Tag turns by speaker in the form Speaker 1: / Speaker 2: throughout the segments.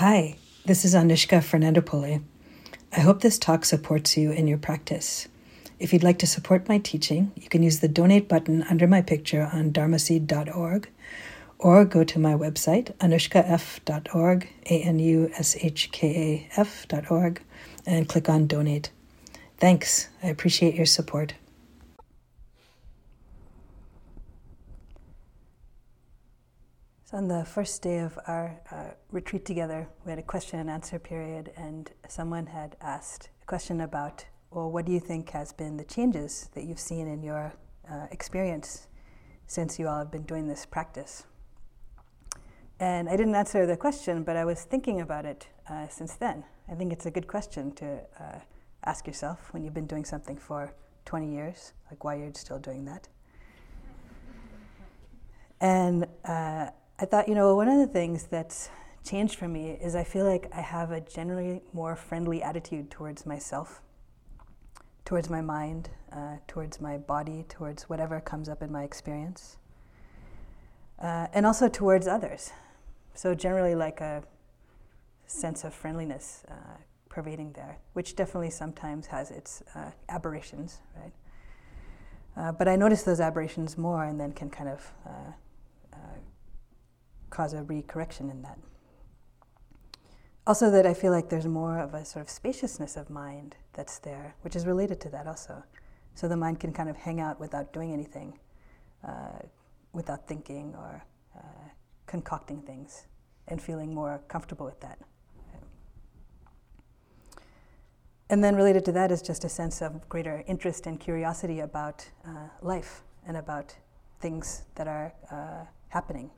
Speaker 1: Hi, this is Anushka Fernandopulle. I hope this talk supports you in your practice. If you'd like to support my teaching, you can use the donate button under my picture on dharmaseed.org or go to my website, anushkaf.org, A N U S H K A F.org, and click on donate. Thanks. I appreciate your support. So, on the first day of our uh, retreat together, we had a question and answer period, and someone had asked a question about, well, what do you think has been the changes that you've seen in your uh, experience since you all have been doing this practice? And I didn't answer the question, but I was thinking about it uh, since then. I think it's a good question to uh, ask yourself when you've been doing something for 20 years, like why you're still doing that. And uh, I thought, you know, one of the things that's changed for me is I feel like I have a generally more friendly attitude towards myself, towards my mind, uh, towards my body, towards whatever comes up in my experience, uh, and also towards others. So, generally, like a sense of friendliness uh, pervading there, which definitely sometimes has its uh, aberrations, right? Uh, but I notice those aberrations more and then can kind of uh, cause a recorrection in that. Also, that I feel like there's more of a sort of spaciousness of mind that's there, which is related to that also. So the mind can kind of hang out without doing anything, uh, without thinking or uh, concocting things, and feeling more comfortable with that. And then related to that is just a sense of greater interest and curiosity about uh, life and about things that are uh, happening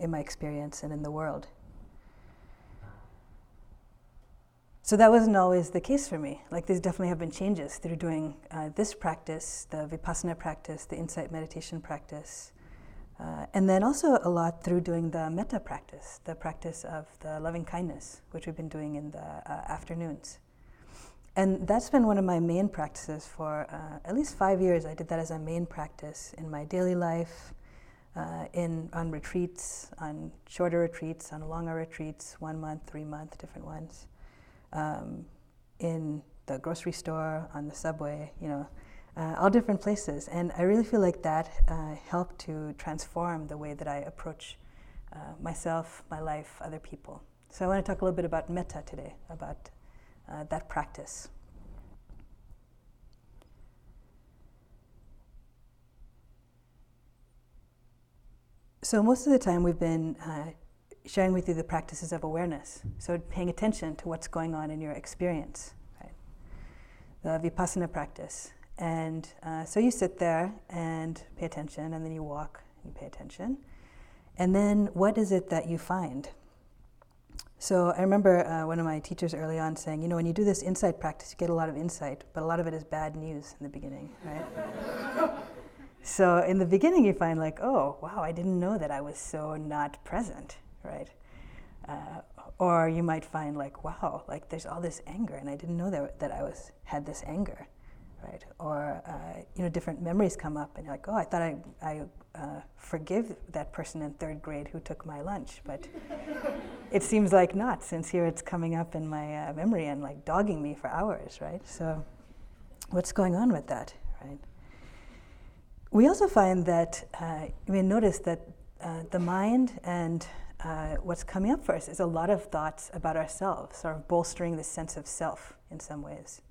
Speaker 1: in my experience and in the world. So that wasn't always the case for me. Like, these definitely have been changes through doing uh, this practice, the vipassana practice, the insight meditation practice, uh, and then also a lot through doing the metta practice, the practice of the loving kindness, which we've been doing in the uh, afternoons. And that's been one of my main practices for uh, at least five years. I did that as a main practice in my daily life, uh, in on retreats, on shorter retreats, on longer retreats, one month, three month, different ones, um, in the grocery store, on the subway, you know, uh, all different places. And I really feel like that uh, helped to transform the way that I approach uh, myself, my life, other people. So I want to talk a little bit about metta today, about uh, that practice. So, most of the time, we've been uh, sharing with you the practices of awareness. So, paying attention to what's going on in your experience, right? The vipassana practice. And uh, so, you sit there and pay attention, and then you walk and you pay attention. And then, what is it that you find? So, I remember uh, one of my teachers early on saying, you know, when you do this insight practice, you get a lot of insight, but a lot of it is bad news in the beginning, right? So in the beginning, you find like, oh, wow, I didn't know that I was so not present, right? Uh, or you might find like, wow, like there's all this anger, and I didn't know that, that I was had this anger, right? Or uh, you know, different memories come up, and you're like, oh, I thought I, I uh, forgive that person in third grade who took my lunch, but it seems like not, since here it's coming up in my uh, memory and like dogging me for hours, right? So, what's going on with that, right? We also find that, uh, may notice that uh, the mind and uh, what's coming up for us is a lot of thoughts about ourselves, sort of bolstering the sense of self in some ways.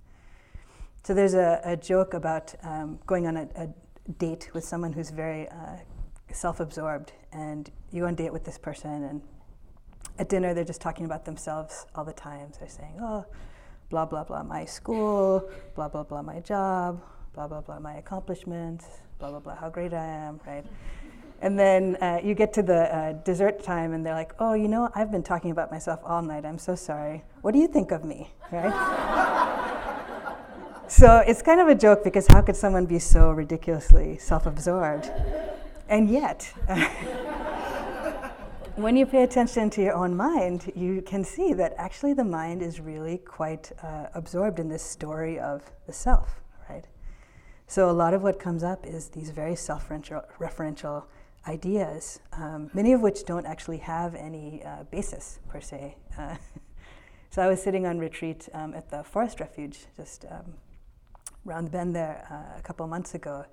Speaker 1: So there's a, a joke about um, going on a, a, date with someone who's very uh, self absorbed, and you go on a date with this person, and at dinner they're just talking about themselves all the time. So they're saying, oh, blah, blah, blah, my school, blah, blah, blah, my job, blah, blah, blah, my accomplishments, blah, blah, blah, how great I am, right? And then uh, you get to the uh, dessert time and they're like, oh, you know, I've been talking about myself all night. I'm so sorry. What do you think of me, right? so it's kind of a joke because how could someone be so ridiculously self absorbed? And yet, when you pay attention to your own mind, you can see that actually the mind is really quite uh, absorbed in this story of the self. So a lot of what comes up is these very self-referential ideas, um, many of which don't actually have any uh, basis per se. Uh, so I was sitting on retreat um, at the forest refuge just um, around the bend there uh, a couple months ago.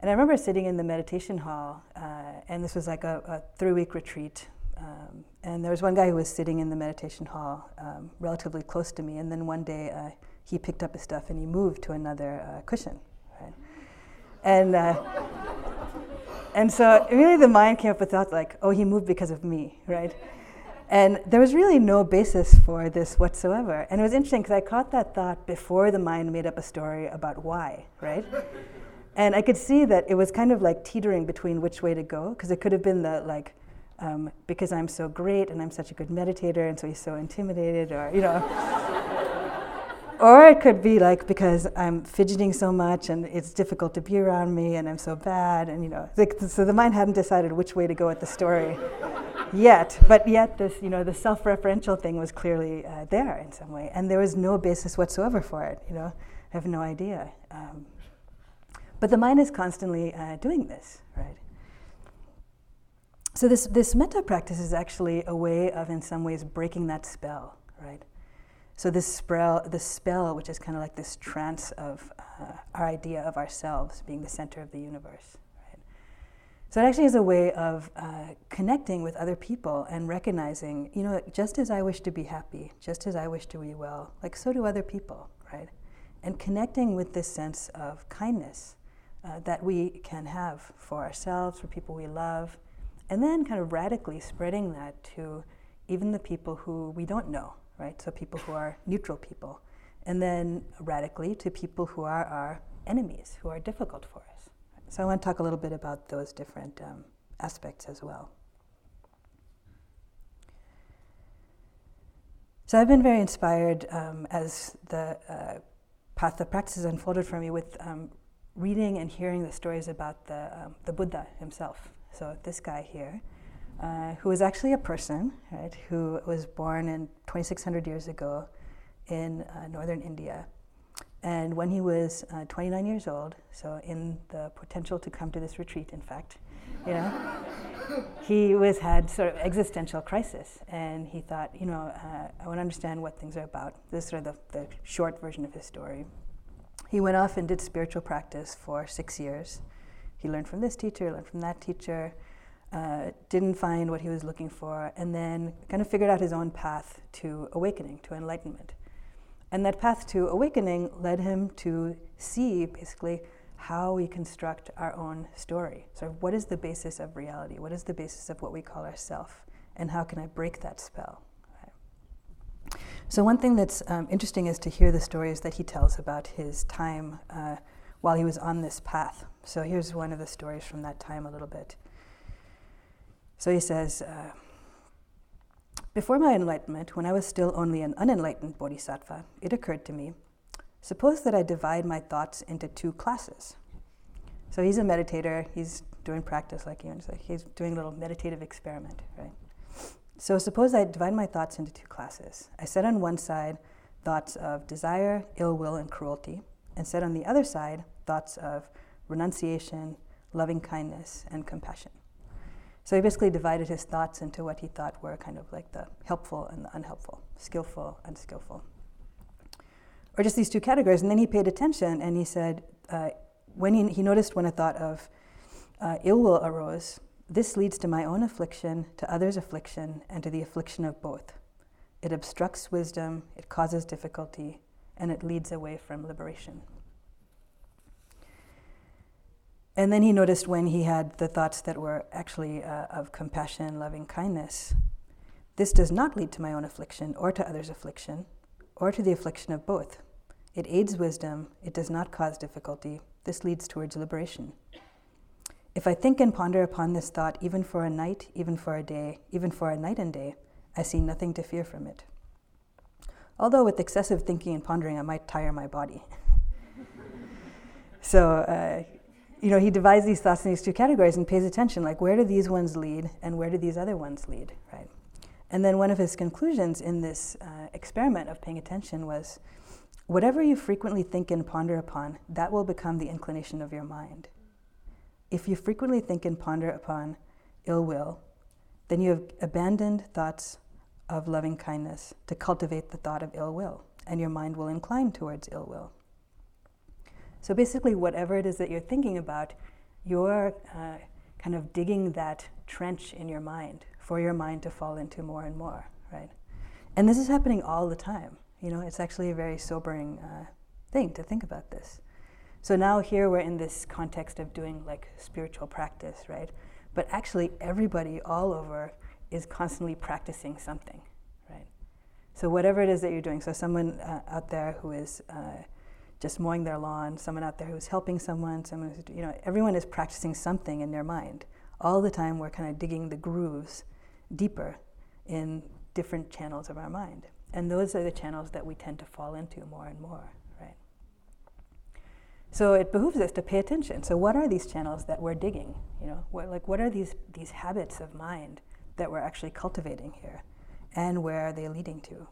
Speaker 1: And I remember sitting in the meditation hall, uh, and this was like a, a three week retreat. Um, and there was one guy who was sitting in the meditation hall um, relatively close to me, and then one day uh, he picked up his stuff and he moved to another uh, cushion. And and so really the mind came up with thoughts like, oh, he moved because of me, right? And there was really no basis for this whatsoever. And it was interesting because I caught that thought before the mind made up a story about why, right? and I could see that it was kind of like teetering between which way to go, because it could have been the like, um, because I'm so great and I'm such a good meditator, and so he's so intimidated, or, you know. Or it could be like because I'm fidgeting so much and it's difficult to be around me and I'm so bad and you know so the mind hadn't decided which way to go with the story yet. But yet this you know the self-referential thing was clearly uh, there in some way. And there was no basis whatsoever for it you know? I have no idea. Um, but the mind is constantly uh, doing this right? So this this metta practice is actually a way of in some ways breaking that spell right so this spell, this spell, which is kind of like this trance of uh, our idea of ourselves being the center of the universe. So it actually is a way of uh, connecting with other people and recognizing, you know, just as I wish to be happy, just as I wish to be well, like so do other people, right? And connecting with this sense of kindness uh, that we can have for ourselves, for people we love, and then kind of radically spreading that to even the people who we don't know right? So people who are neutral people. And then radically to people who are our enemies, who are difficult for us. So I want to talk a little bit about those different um, aspects as well. So I've been very inspired um, as the uh, path of practice has unfolded for me with um, reading and hearing the stories about the, um, the Buddha himself. So this guy here, uh, who was actually a person, right, who was born in 2,600 years ago in uh, northern India. And when he was uh, 29 years old, so in the potential to come to this retreat, in fact, you know, he was had sort of existential crisis, and he thought, you know, uh, I want to understand what things are about. This is sort of the, the short version of his story. He went off and did spiritual practice for six years. He learned from this teacher, learned from that teacher, uh, didn't find what he was looking for, and then kind of figured out his own path to awakening, to enlightenment. And that path to awakening led him to see basically how we construct our own story. So, what is the basis of reality? What is the basis of what we call ourself? And how can I break that spell? So, one thing that's um, interesting is to hear the stories that he tells about his time uh, while he was on this path. So, here's one of the stories from that time a little bit. So he says, uh, Before my enlightenment, when I was still only an unenlightened bodhisattva, it occurred to me suppose that I divide my thoughts into two classes. So he's a meditator, he's doing practice like you, and he's doing a little meditative experiment, right? So suppose I divide my thoughts into two classes. I set on one side thoughts of desire, ill will, and cruelty, and set on the other side thoughts of renunciation, loving kindness, and compassion. So he basically divided his thoughts into what he thought were kind of like the helpful and the unhelpful, skillful, and unskillful. Or just these two categories. And then he paid attention and he said, uh, when he, he noticed when a thought of uh, ill will arose, this leads to my own affliction, to others' affliction, and to the affliction of both. It obstructs wisdom, it causes difficulty, and it leads away from liberation. And then he noticed when he had the thoughts that were actually uh, of compassion, loving kindness, this does not lead to my own affliction or to others' affliction or to the affliction of both. It aids wisdom, it does not cause difficulty. This leads towards liberation. If I think and ponder upon this thought even for a night, even for a day, even for a night and day, I see nothing to fear from it. Although with excessive thinking and pondering, I might tire my body. so, uh, you know, he divides these thoughts in these two categories and pays attention, like where do these ones lead and where do these other ones lead, right? And then one of his conclusions in this uh, experiment of paying attention was whatever you frequently think and ponder upon, that will become the inclination of your mind. if you frequently think and ponder upon ill will, then you have abandoned thoughts of loving kindness to cultivate the thought of ill will, and your mind will incline towards ill will. So basically, whatever it is that you're thinking about, you're uh, kind of digging that trench in your mind for your mind to fall into more and more, right? And this is happening all the time. You know, it's actually a very sobering uh, thing to think about this. So now here we're in this context of doing like spiritual practice, right? But actually, everybody all over is constantly practicing something, right? So whatever it is that you're doing, so someone uh, out there who is uh, just mowing their lawn, someone out there who's helping someone, someone who's, you know, everyone is practicing something in their mind. All the time, we're kind of digging the grooves deeper in different channels of our mind. And those are the channels that we tend to fall into more and more, right? So it behooves us to pay attention. So what are these channels that we're digging? You know, what, like what are these, these habits of mind that we're actually cultivating here? And where are they leading to?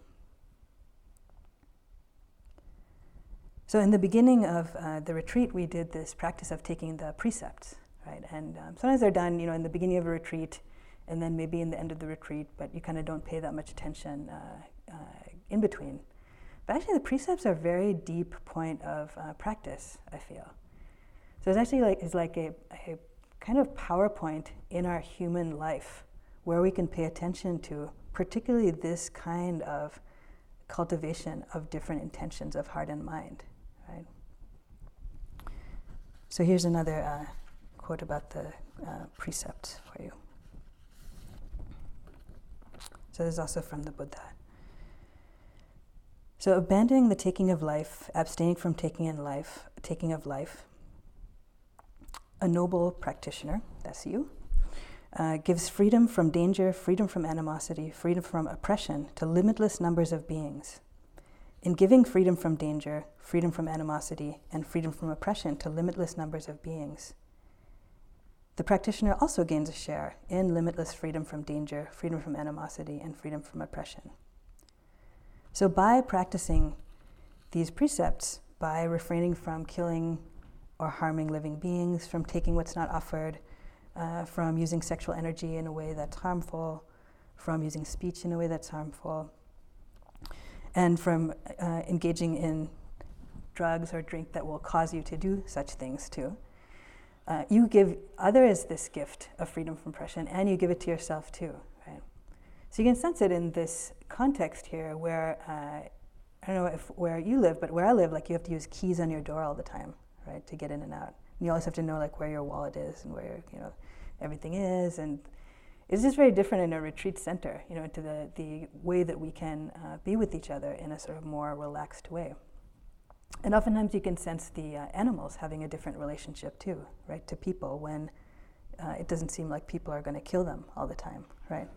Speaker 1: So in the beginning of uh, the retreat, we did this practice of taking the precepts, right? And um, sometimes they're done, you know, in the beginning of a retreat, and then maybe in the end of the retreat, but you kind of don't pay that much attention uh, uh, in between. But actually, the precepts are a very deep point of uh, practice. I feel so. It's actually like it's like a, a kind of PowerPoint in our human life where we can pay attention to, particularly this kind of cultivation of different intentions of heart and mind. So here's another uh, quote about the uh, precepts for you. So this is also from the Buddha. So abandoning the taking of life, abstaining from taking in life, taking of life, a noble practitioner, that's you, uh, gives freedom from danger, freedom from animosity, freedom from oppression to limitless numbers of beings. In giving freedom from danger, freedom from animosity, and freedom from oppression to limitless numbers of beings, the practitioner also gains a share in limitless freedom from danger, freedom from animosity, and freedom from oppression. So, by practicing these precepts, by refraining from killing or harming living beings, from taking what's not offered, uh, from using sexual energy in a way that's harmful, from using speech in a way that's harmful, and from uh, engaging in drugs or drink that will cause you to do such things too uh, you give others this gift of freedom from oppression and you give it to yourself too, right? So you can sense it in this context here where, uh, I don't know if where you live, but where I live, like you have to use keys on your door all the time, right, to get in and out. And you always have to know like where your wallet is and where, you know, everything is. And it's just very different in a retreat center, you know, to the, the way that we can uh, be with each other in a sort of more relaxed way. And oftentimes you can sense the uh, animals having a different relationship too, right, to people when uh, it doesn't seem like people are going to kill them all the time, right?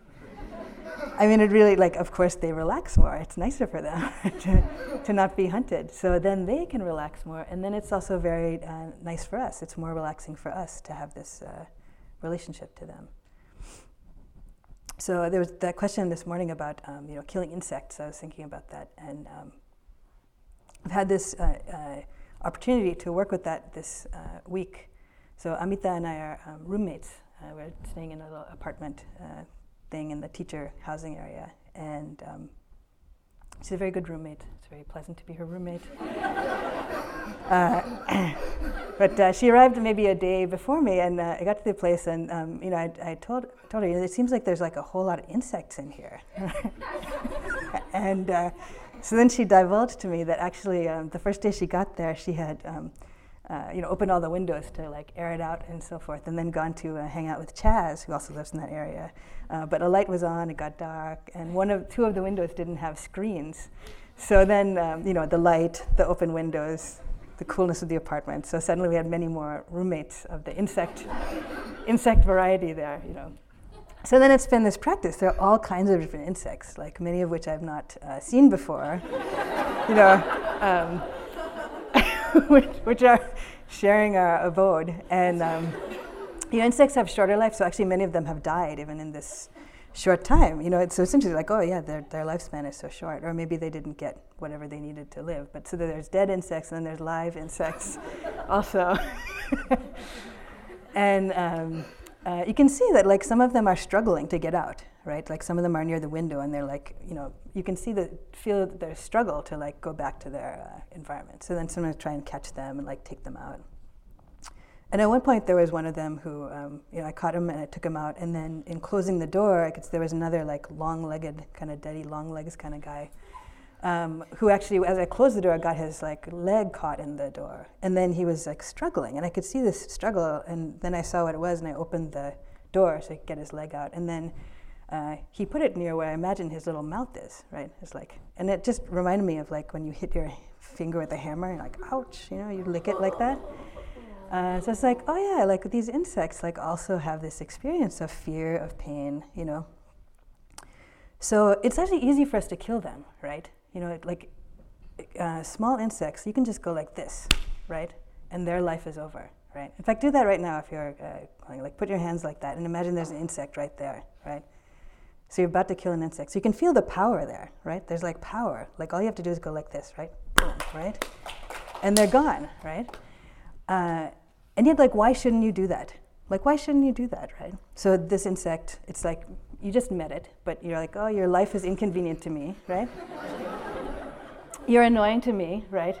Speaker 1: I mean, it really, like, of course, they relax more. It's nicer for them to, to not be hunted. So then they can relax more. And then it's also very uh, nice for us. It's more relaxing for us to have this uh, relationship to them. So there was that question this morning about, um, you know, killing insects. I was thinking about that. And um, I've had this uh, uh, opportunity to work with that this uh, week. So Amita and I are um, roommates. Uh, we're staying in a little apartment uh, thing in the teacher housing area, and um, she's a very good roommate. It's very pleasant to be her roommate. Uh, but she arrived maybe a day before me, and I got to the place, and um, you know, I, I told told her it seems like there's like a whole lot of insects in here, and so then she divulged to me that actually um, the first day she got there, she had um, uh, you know opened all the windows to like air it out and so forth, and then gone to uh, hang out with Chaz, who also lives in that area. Uh, but a light was on, it got dark, and one of two of the windows didn't have screens. So then um, you know the light, the open windows, the coolness of the apartment. So suddenly we had many more roommates of the insect insect variety there. You know. So then it's been this practice. There are all kinds of different insects, like many of which I've not uh, seen before, you know, um, which, which, are sharing our abode. And um, you know, insects have shorter life, so actually many of them have died even in this short time. You know, it's, so interesting, like, oh yeah, their, their lifespan is so short, or maybe they didn't get whatever they needed to live. But so there's dead insects and then there's live insects also. and um, uh, you can see that like some of them are struggling to get out, right? Like some of them are near the window and they're like, you know, you can see the feel their struggle to like go back to their uh, environment. So then someone try and catch them and like take them out. And at one point, there was one of them who, um, you know, I caught him and I took him out. And then in closing the door, I could, there was another like long-legged, kind of daddy long legs kind of guy, um, who actually, as I closed the door, got his like leg caught in the door. And then he was like struggling, and I could see this struggle. And then I saw what it was, and I opened the door so he could get his leg out. And then uh, he put it near where I imagine his little mouth is, right? It's like, and it just reminded me of like when you hit your finger with a hammer, you're like, ouch, you know, you lick it like that. Uh, so it's like, oh yeah, like these insects like also have this experience of fear, of pain, you know. So it's actually easy for us to kill them, right? You know, like uh, small insects, you can just go like this, right? And their life is over, right? In fact, do that right now if you're uh, like put your hands like that and imagine there's an insect right there, right? So you're about to kill an insect. So you can feel the power there, right? There's like power. Like all you have to do is go like this, right? Boom, right? And they're gone, right? Uh, and yet, like, why shouldn't you do that? Like, why shouldn't you do that, right? So this insect, it's like you just met it, but you're like, oh, your life is inconvenient to me, right? you're annoying to me, right?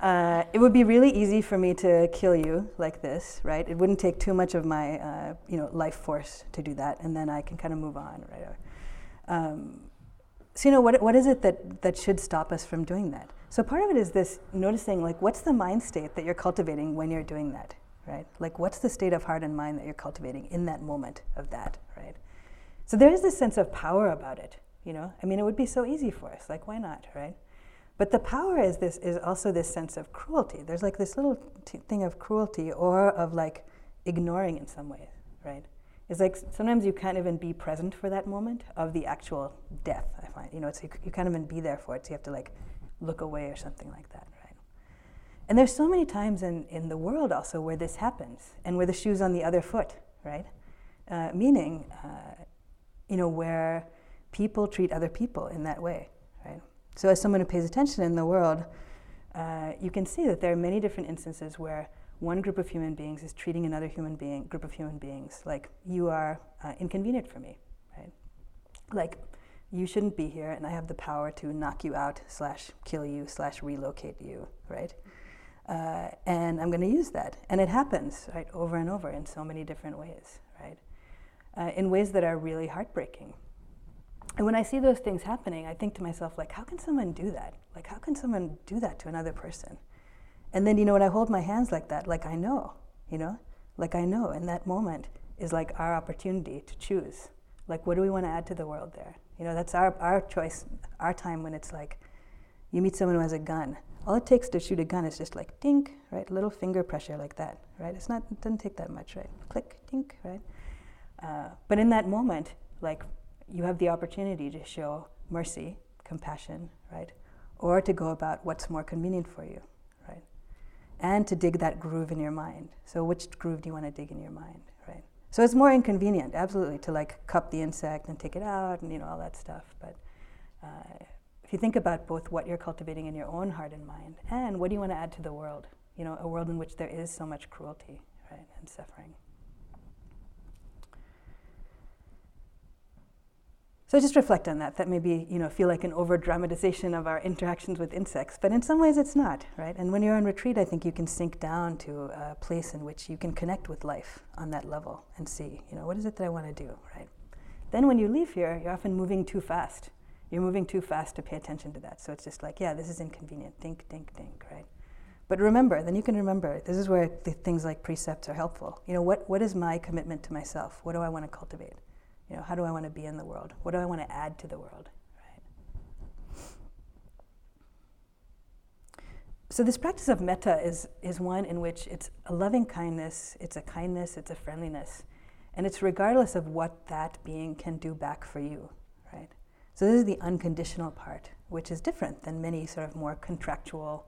Speaker 1: Uh, it would be really easy for me to kill you like this, right? It wouldn't take too much of my, uh, you know, life force to do that, and then I can kind of move on, right? Um, so you know, what, what is it that, that should stop us from doing that? So part of it is this noticing, like, what's the mind state that you're cultivating when you're doing that, right? Like, what's the state of heart and mind that you're cultivating in that moment of that, right? So there is this sense of power about it, you know? I mean, it would be so easy for us. Like, why not, right? But the power is this is also this sense of cruelty. There's like this little t- thing of cruelty or of like ignoring in some ways, right? It's like sometimes you can't even be present for that moment of the actual death. I find you know, it's you, you can't even be there for it. So you have to like look away or something like that. And there's so many times in, in the world also where this happens and where the shoe's on the other foot, right? Uh, meaning, uh, you know, where people treat other people in that way, right? So as someone who pays attention in the world, uh, you can see that there are many different instances where one group of human beings is treating another human being, group of human beings like you are uh, inconvenient for me, right? Like you shouldn't be here, and I have the power to knock you out, slash kill you, slash relocate you, right? Uh, and I'm going to use that. And it happens, right, over and over in so many different ways, right? Uh, in ways that are really heartbreaking. And when I see those things happening, I think to myself, like, how can someone do that? Like, how can someone do that to another person? And then, you know, when I hold my hands like that, like, I know, you know, like, I know in that moment is like our opportunity to choose. Like, what do we want to add to the world there? You know, that's our, our choice, our time when it's like, you meet someone who has a gun all it takes to shoot a gun is just like dink, right? Little finger pressure like that, right? It's not, it doesn't take that much, right? Click, dink, right? Uh, but in that moment, like you have the opportunity to show mercy, compassion, right? Or to go about what's more convenient for you, right? And to dig that groove in your mind. So which groove do you want to dig in your mind, right? So it's more inconvenient, absolutely, to like cup the insect and take it out and you know all that stuff. But uh, you think about both what you're cultivating in your own heart and mind and what do you want to add to the world, you know, a world in which there is so much cruelty, right, and suffering. So just reflect on that. That maybe you know feel like an over dramatization of our interactions with insects, but in some ways it's not, right? And when you're on retreat, I think you can sink down to a place in which you can connect with life on that level and see, you know, what is it that I want to do, right? Then when you leave here, you're often moving too fast, you're moving too fast to pay attention to that. So it's just like, yeah, this is inconvenient. Think, think, think, right? But remember, then you can remember, this is where things like precepts are helpful. You know, what, what is my commitment to myself? What do I want to cultivate? You know, how do I want to be in the world? What do I want to add to the world? Right? So this practice of metta is, is one in which it's a loving kindness, it's a kindness, it's a friendliness, and it's regardless of what that being can do back for you? So this is the unconditional part, which is different than many sort of more contractual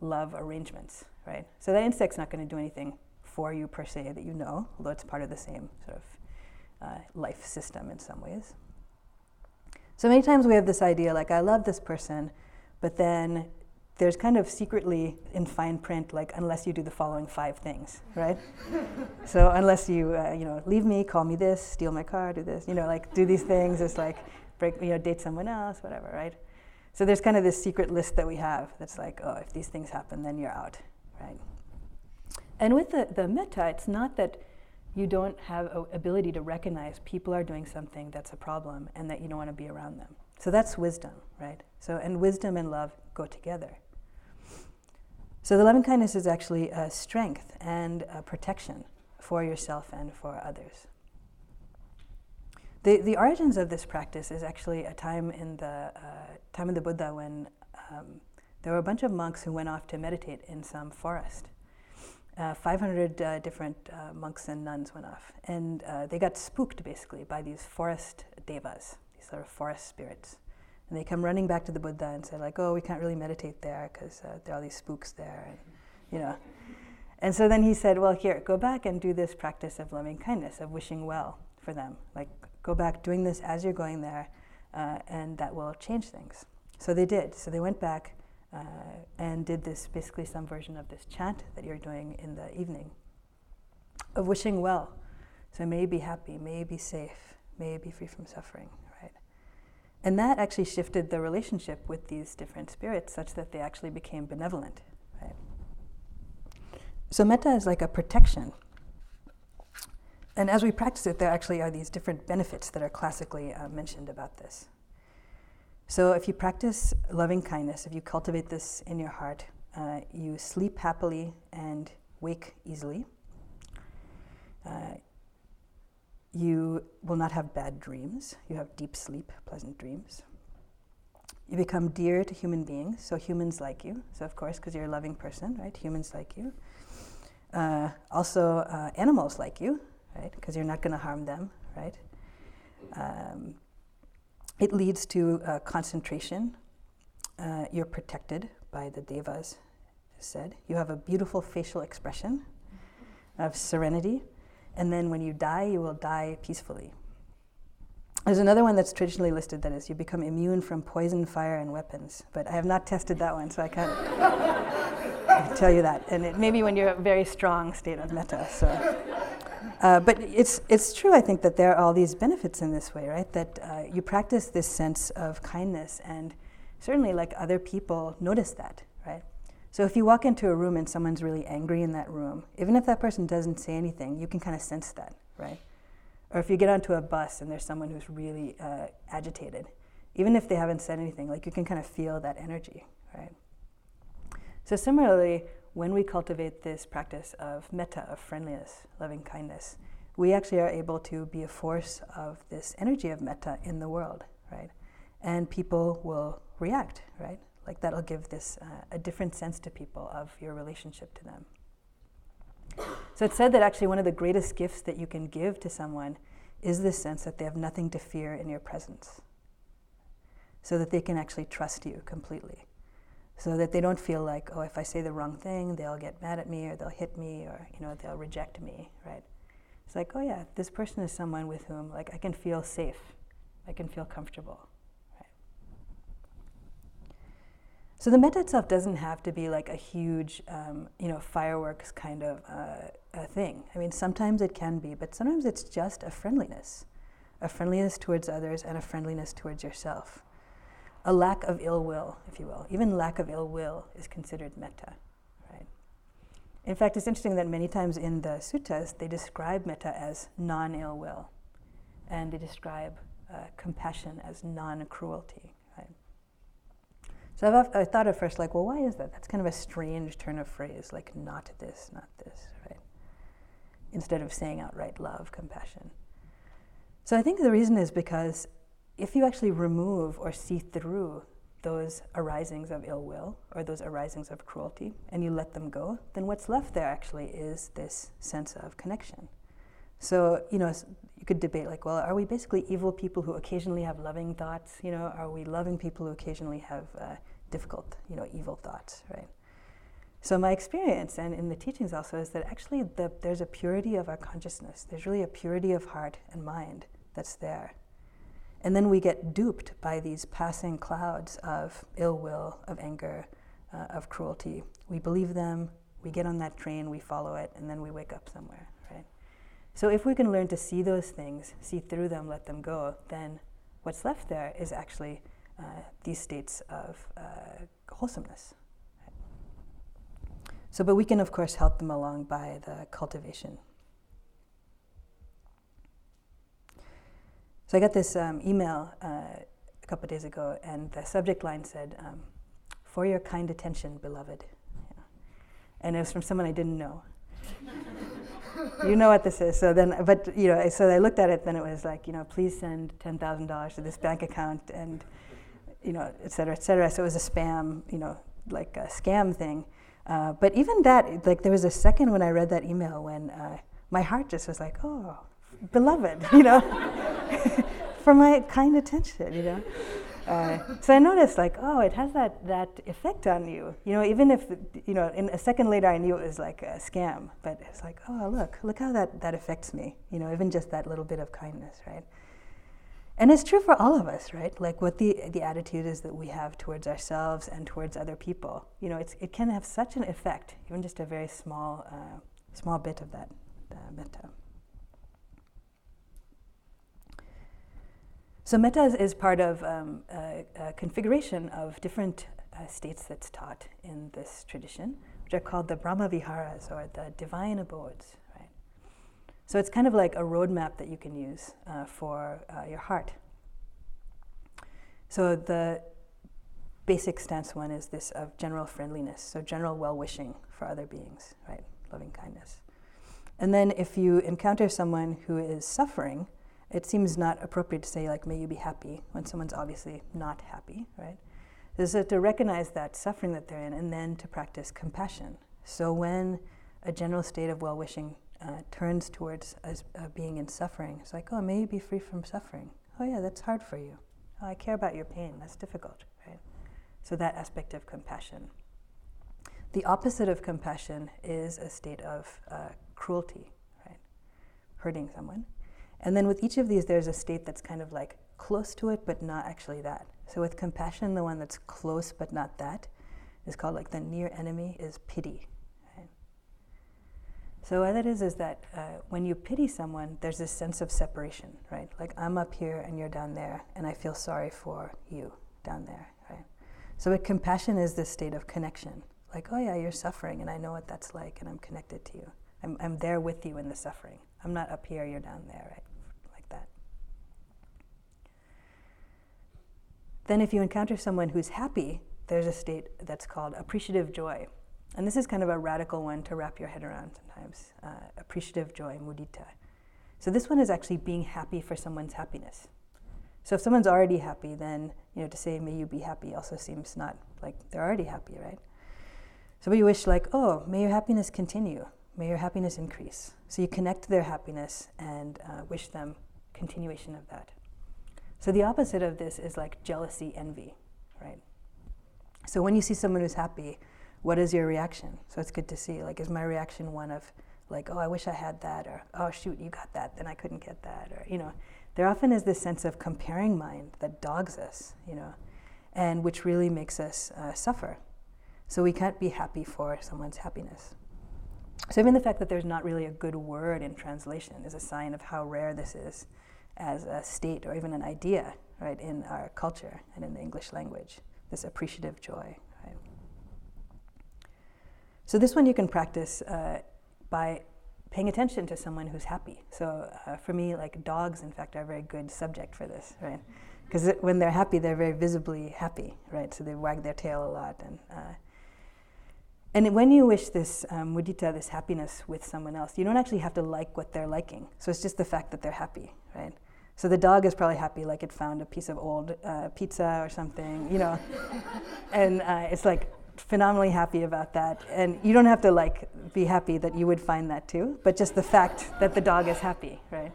Speaker 1: love arrangements, right? So that insect's not going to do anything for you per se that you know, although it's part of the same sort of uh, life system in some ways. So many times we have this idea like, I love this person, but then there's kind of secretly in fine print, like unless you do the following five things, right? so unless you, uh, you know, leave me, call me this, steal my car, do this, you know, like do these things, it's like break, you know, date someone else, whatever, right? So there's kind of this secret list that we have that's like, oh, if these things happen, then you're out, right? And with the, the metta, it's not that you don't have a ability to recognize people are doing something that's a problem and that you don't want to be around them. So that's wisdom, right? So and wisdom and love go together. So the loving kindness is actually a strength and a protection for yourself and for others. The, the origins of this practice is actually a time in the uh, time of the Buddha when um, there were a bunch of monks who went off to meditate in some forest. Uh, 500 uh, different uh, monks and nuns went off, and uh, they got spooked basically by these forest devas, these sort of forest spirits. And they come running back to the Buddha and say, like, oh, we can't really meditate there because uh, there are all these spooks there, and, you know. And so then he said, well, here, go back and do this practice of loving kindness, of wishing well for them. Like, go back doing this as you're going there, uh, and that will change things. So they did. So they went back uh, and did this, basically some version of this chant that you're doing in the evening, of wishing well. So may be happy, may be safe, may be free from suffering. Right? And that actually shifted the relationship with these different spirits such that they actually became benevolent. Right? So metta is like a protection. And as we practice it, there actually are these different benefits that are classically uh, mentioned about this. So if you practice loving kindness, if you cultivate this in your heart, uh, you sleep happily and wake easily. Uh, you will not have bad dreams. You have deep sleep, pleasant dreams. You become dear to human beings, so humans like you. So, of course, because you're a loving person, right? Humans like you. Uh, also, uh, animals like you, right? Because you're not going to harm them, right? Um, it leads to uh, concentration. Uh, you're protected by the devas, said. You have a beautiful facial expression of serenity and then when you die, you will die peacefully. There's another one that's traditionally listed that is you become immune from poison, fire, and weapons. But I have not tested that one, so I can't tell you that. And it maybe when you're a very strong state of metta. So. Uh, but it's, it's true, I think, that there are all these benefits in this way, right? That uh, you practice this sense of kindness, and certainly, like other people, notice that, right? So if you walk into a room and someone's really angry in that room, even if that person doesn't say anything, you can kind of sense that, right? Or if you get onto a bus and there's someone who's really uh, agitated, even if they haven't said anything, like you can kind of feel that energy, right? So similarly, when we cultivate this practice of metta, of friendliness, loving kindness, we actually are able to be a force of this energy of metta in the world, right? And people will react, right? like that'll give this uh, a different sense to people of your relationship to them. So it's said that actually one of the greatest gifts that you can give to someone is this sense that they have nothing to fear in your presence. So that they can actually trust you completely. So that they don't feel like, oh, if I say the wrong thing, they'll get mad at me or they'll hit me or, you know, they'll reject me, right? It's like, oh yeah, this person is someone with whom like I can feel safe. I can feel comfortable. Right? So the metta itself doesn't have to be like a huge, um, you know, fireworks kind of uh, a thing. I mean, sometimes it can be, but sometimes it's just a friendliness, a friendliness towards others and a friendliness towards yourself. A lack of ill will, if you will. Even lack of ill will is considered metta, right? In fact, it's interesting that many times in the suttas they describe metta as non-ill will, and they describe uh, compassion as non-cruelty. So I've, I thought at first, like, well, why is that? That's kind of a strange turn of phrase, like, not this, not this, right? Instead of saying outright love, compassion. So I think the reason is because if you actually remove or see through those arisings of ill will or those arisings of cruelty and you let them go, then what's left there actually is this sense of connection. So, you know, you could debate like, well, are we basically evil people who occasionally have loving thoughts? You know, are we loving people who occasionally have uh, difficult, you know, evil thoughts, right? So my experience and in the teachings also is that actually the, there's a purity of our consciousness. There's really a purity of heart and mind that's there. And then we get duped by these passing clouds of ill will, of anger, uh, of cruelty. We believe them, we get on that train, we follow it, and then we wake up somewhere, right? So if we can learn to see those things, see through them, let them go, then what's left there is actually uh, these states of uh, wholesomeness. So, but we can, of course, help them along by the cultivation. So I got this um, email uh, a couple days ago, and the subject line said, um, "For your kind attention, beloved," yeah. and it was from someone I didn't know. you know what this is. So then, but you know, so I looked at it. Then it was like, you know, please send ten thousand dollars to this bank account, and you know, et cetera, et cetera. So it was a spam, you know, like a scam thing. Uh, but even that, like, there was a second when I read that email when uh, my heart just was like, oh, beloved, you know, for my kind attention, you know. Uh, so I noticed, like, oh, it has that, that effect on you. You know, even if, you know, in a second later I knew it was like a scam, but it's like, oh, look, look how that, that affects me. You know, even just that little bit of kindness, right? And it's true for all of us, right? Like what the, the attitude is that we have towards ourselves and towards other people. You know, it's, it can have such an effect, even just a very small, uh, small bit of that uh, metta. So metta is, is part of um, a, a, configuration of different uh, states that's taught in this tradition, which are called the Brahma Viharas or the divine abodes. Right? So it's kind of like a roadmap that you can use uh, for uh, your heart. So the basic stance one is this of general friendliness, so general well-wishing for other beings, right? Loving kindness. And then if you encounter someone who is suffering, it seems not appropriate to say like may you be happy when someone's obviously not happy right? Is to recognize that suffering that they're in and then to practice compassion. So when a general state of well-wishing uh, turns towards as, uh, being in suffering it's like oh may you be free from suffering. Oh yeah that's hard for you. Oh, i care about your pain. That's difficult right? So that aspect of compassion. The opposite of compassion is a state of uh, cruelty right? Hurting someone and then with each of these, there's a state that's kind of like close to it, but not actually that. So with compassion, the one that's close but not that is called like the near enemy is pity. So what that is is that uh, when you pity someone, there's this sense of separation, right? Like I'm up here and you're down there, and I feel sorry for you down there, right? So with compassion is this state of connection, like oh yeah, you're suffering, and I know what that's like, and I'm connected to you. I'm, I'm there with you in the suffering. I'm not up here, you're down there, right? Like that. Then, if you encounter someone who's happy, there's a state that's called appreciative joy. And this is kind of a radical one to wrap your head around sometimes uh, appreciative joy, mudita. So, this one is actually being happy for someone's happiness. So, if someone's already happy, then you know, to say, may you be happy also seems not like they're already happy, right? So, we wish, like, oh, may your happiness continue. May your happiness increase. So you connect their happiness and uh, wish them continuation of that. So the opposite of this is like jealousy, envy, right? So when you see someone who's happy, what is your reaction? So it's good to see. Like, is my reaction one of like, oh, I wish I had that, or oh, shoot, you got that, then I couldn't get that, or you know, there often is this sense of comparing mind that dogs us, you know, and which really makes us uh, suffer. So we can't be happy for someone's happiness. So even the fact that there's not really a good word in translation is a sign of how rare this is as a state or even an idea, right, in our culture and in the English language, this appreciative joy, right? So this one you can practice uh, by paying attention to someone who's happy. So uh, for me, like dogs, in fact, are a very good subject for this, right? Because when they're happy, they're very visibly happy, right? So they wag their tail a lot and uh, and when you wish this um, mudita, this happiness with someone else, you don't actually have to like what they're liking. So it's just the fact that they're happy, right? So the dog is probably happy, like it found a piece of old uh, pizza or something, you know, and uh, it's like phenomenally happy about that. And you don't have to like be happy that you would find that too, but just the fact that the dog is happy, right?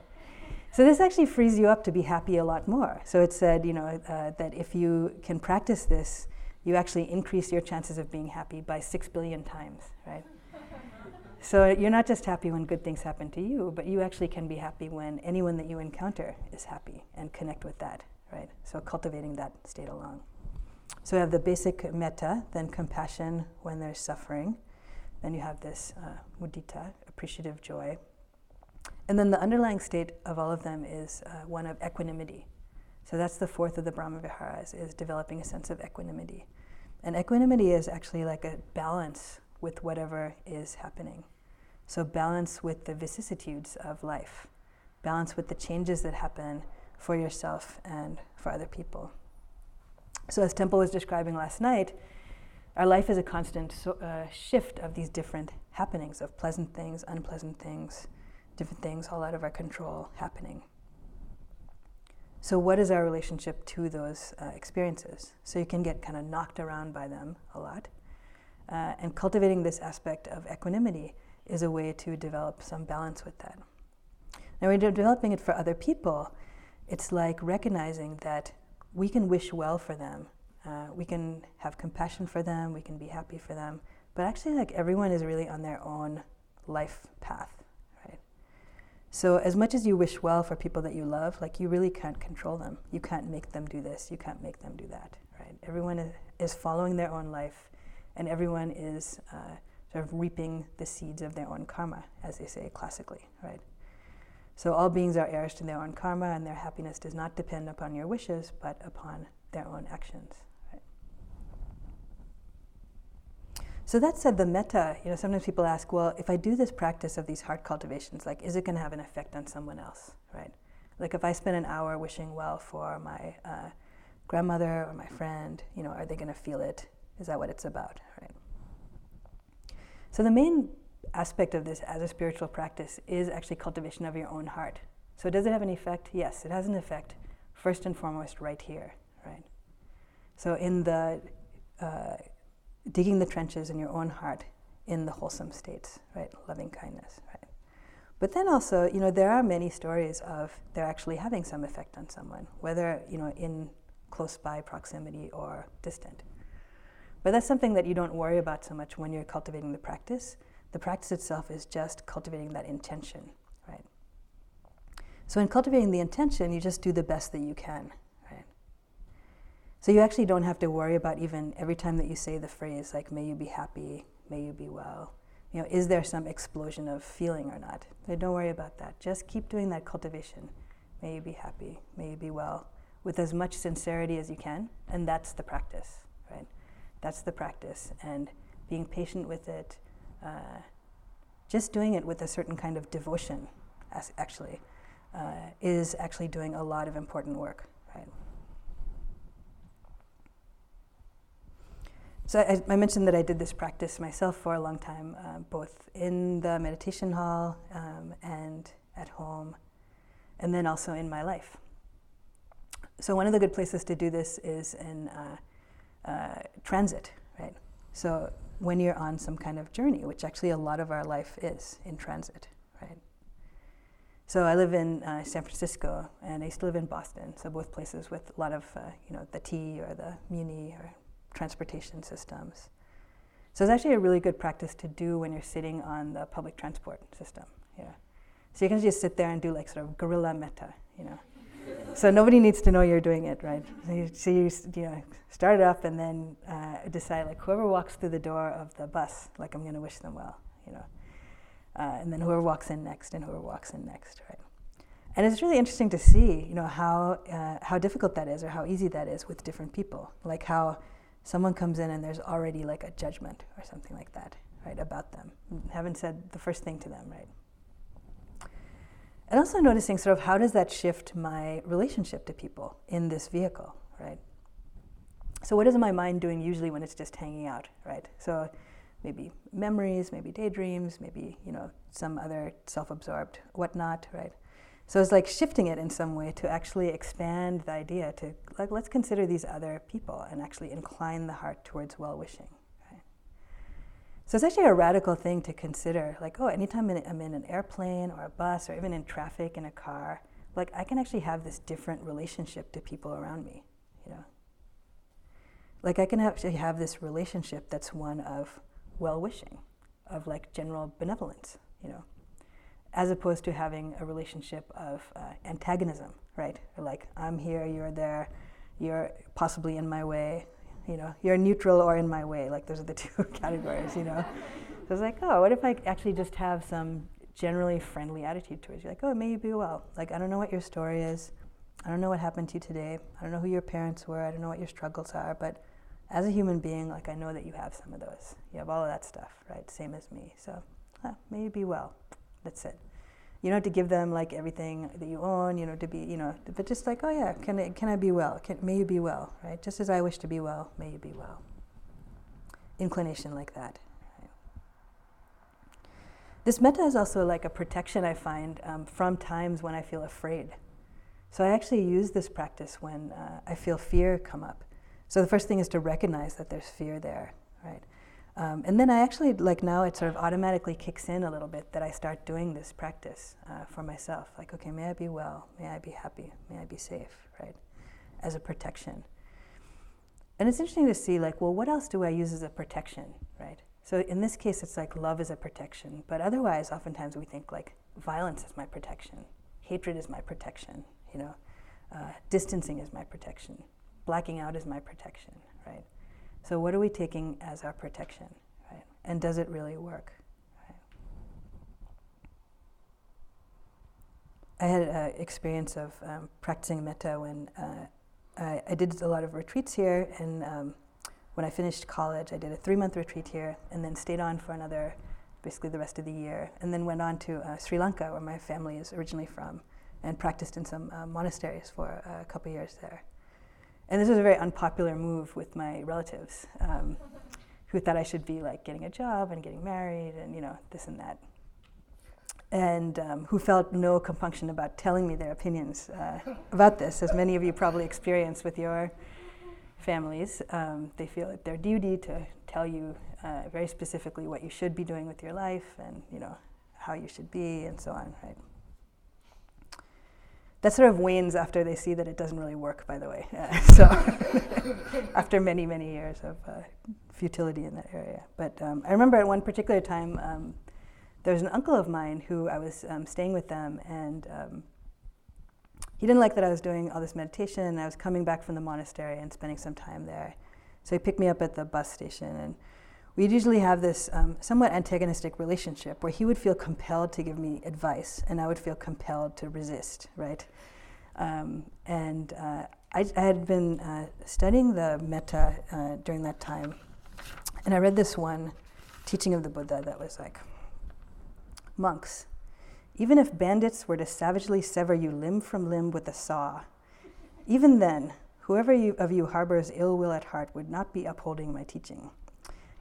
Speaker 1: So this actually frees you up to be happy a lot more. So it said, you know, uh, that if you can practice this you actually increase your chances of being happy by six billion times, right? So you're not just happy when good things happen to you, but you actually can be happy when anyone that you encounter is happy and connect with that, right? So cultivating that state along. So we have the basic metta, then compassion when there's suffering. Then you have this uh, mudita, appreciative joy. And then the underlying state of all of them is uh, one of equanimity. So that's the fourth of the Brahma Viharas, is developing a sense of equanimity. And equanimity is actually like a balance with whatever is happening. So balance with the vicissitudes of life, balance with the changes that happen for yourself and for other people. So, as Tempel was describing last night, our life is a constant so, uh, shift of these different happenings of pleasant things, unpleasant things, different things all out of our control happening. So, what is our relationship to those uh, experiences? So, you can get kind of knocked around by them a lot. Uh, and cultivating this aspect of equanimity is a way to develop some balance with that. Now, when you're developing it for other people, it's like recognizing that we can wish well for them. Uh, we can have compassion for them. We can be happy for them. But actually, like everyone is really on their own life path, right? So as much as you wish well for people that you love, like you really can't control them. You can't make them do this. You can't make them do that, right? Everyone is, following their own life, and everyone is uh, sort of reaping the seeds of their own karma, as they say classically, right? So all beings are heirs to their own karma, and their happiness does not depend upon your wishes, but upon their own actions. Right? So that said, the metta, you know, sometimes people ask, well, if I do this practice of these heart cultivations, like, is it going to have an effect on someone else, right? Like, if I spend an hour wishing well for my uh, grandmother or my friend, you know, are they going to feel it? Is that what it's about, right? So the main aspect of this as a spiritual practice is actually cultivation of your own heart. So, does it have an effect? Yes, it has an effect, first and foremost, right here, right? So, in the uh, digging the trenches in your own heart in the wholesome states, right? Loving kindness, right? But then also, you know, there are many stories of they're actually having some effect on someone, whether, you know, in close by proximity or distant. But that's something that you don't worry about so much when you're cultivating the practice the practice itself is just cultivating that intention, right? So in cultivating the intention, you just do the best that you can, right? So you actually don't have to worry about even every time that you say the phrase like "May you be happy," "May you be well." You know, is there some explosion of feeling or not? So don't worry about that. Just keep doing that cultivation. May you be happy. May you be well, with as much sincerity as you can, and that's the practice? That's the practice, and being patient with it uh, just doing it with a certain kind of devotion, actually, uh, is actually doing a lot of important work, right? So I, I, mentioned that I did this practice myself for a long time, uh, both in the meditation hall um, and at home, and then also in my life. So one of the good places to do this is in uh, transit, right? So when you're on some kind of journey, which actually a lot of our life is in transit, right? So I live in uh, San Francisco, and I used to live in Boston. So both places with a lot of, uh, you know, the T or the Muni or transportation systems. So it's actually a really good practice to do when you're sitting on the public transport system. Yeah. So you can just sit there and do like sort of guerrilla metta, you know so nobody needs to know you're doing it, right? So you, so you, you know, start it up and then uh, decide, like, whoever walks through the door of the bus, like, I'm going to wish them well, you know. Uh, and then whoever walks in next and whoever walks in next, right? And it's really interesting to see, you know, how, uh, how difficult that is or how easy that is with different people. Like how someone comes in and there's already like a judgment or something like that, right, about them. Haven't said the first thing to them, right? And also noticing sort of how does that shift my relationship to people in this vehicle, right? So what is my mind doing usually when it's just hanging out, right? So maybe memories, maybe daydreams, maybe you know some other self-absorbed whatnot, right? So it's like shifting it in some way to actually expand the idea to like let's consider these other people and actually incline the heart towards well-wishing. So it's actually a radical thing to consider. Like, oh, anytime I'm in an airplane or a bus or even in traffic in a car, like I can actually have this different relationship to people around me, you know. Like I can actually have this relationship that's one of well-wishing, of like general benevolence, you know, as opposed to having a relationship of uh, antagonism, right? Or like I'm here, you're there, you're possibly in my way, You know, you're neutral or in my way. Like those are the two categories. You know. So I was like, oh, what if I actually just have some generally friendly attitude towards you? Like, oh, may you be well. Like, I don't know what your story is. I don't know what happened to you today. I don't know who your parents were. I don't know what your struggles are. But as a human being, like, I know that you have some of those. You have all of that stuff, right? Same as me. So, ah, may you be well. That's it. You don't have to give them like everything that you own, you know, to be, you know, but just like, oh yeah, can I, can I be well? Can, may you be well, right? Just as I wish to be well, may you be well. Inclination like that. This metta is also like a protection I find um, from times when I feel afraid. So I actually use this practice when uh, I feel fear come up. So the first thing is to recognize that there's fear there? Um, and then I actually like now it sort of automatically kicks in a little bit that I start doing this practice uh, for myself. Like, okay, may I be well? May I be happy? May I be safe? Right? As a protection. And it's interesting to see, like, well, what else do I use as a protection, right? So in this case, it's like love is a protection. But otherwise, oftentimes we think like violence is my protection, hatred is my protection, you know, uh, distancing is my protection, blacking out is my protection, right? So what are we taking as our protection, right? And does it really work? Right? I had an experience of um, practicing metta when uh, I, I, did a lot of retreats here and. Um, when I finished college, I did a three month retreat here and then stayed on for another, basically the rest of the year, and then went on to uh, Sri Lanka, where my family is originally from, and practiced in some uh, monasteries for a couple years there. And this was a very unpopular move with my relatives, um, who thought I should be like getting a job and getting married and, you know, this and that. And um, who felt no compunction about telling me their opinions uh, about this, as many of you probably experienced with your families, um, they feel it their duty to tell you uh, very specifically what you should be doing with your life and you know how you should be and so on. Right. That sort of wanes after they see that it doesn't really work. By the way, so after many many years of uh, futility in that area. But um, I remember at one particular time. Um, there was an uncle of mine who I was um, staying with them, and um, he didn't like that I was doing all this meditation and I was coming back from the monastery and spending some time there. So he picked me up at the bus station and we'd usually have this um, somewhat antagonistic relationship where he would feel compelled to give me advice and I would feel compelled to resist, right? Um, and uh, I, I, had been uh, studying the metta uh, during that time and I read this one teaching of the Buddha that was like, monks, even if bandits were to savagely sever you limb from limb with a saw, even then, whoever you, of you harbors ill will at heart would not be upholding my teaching.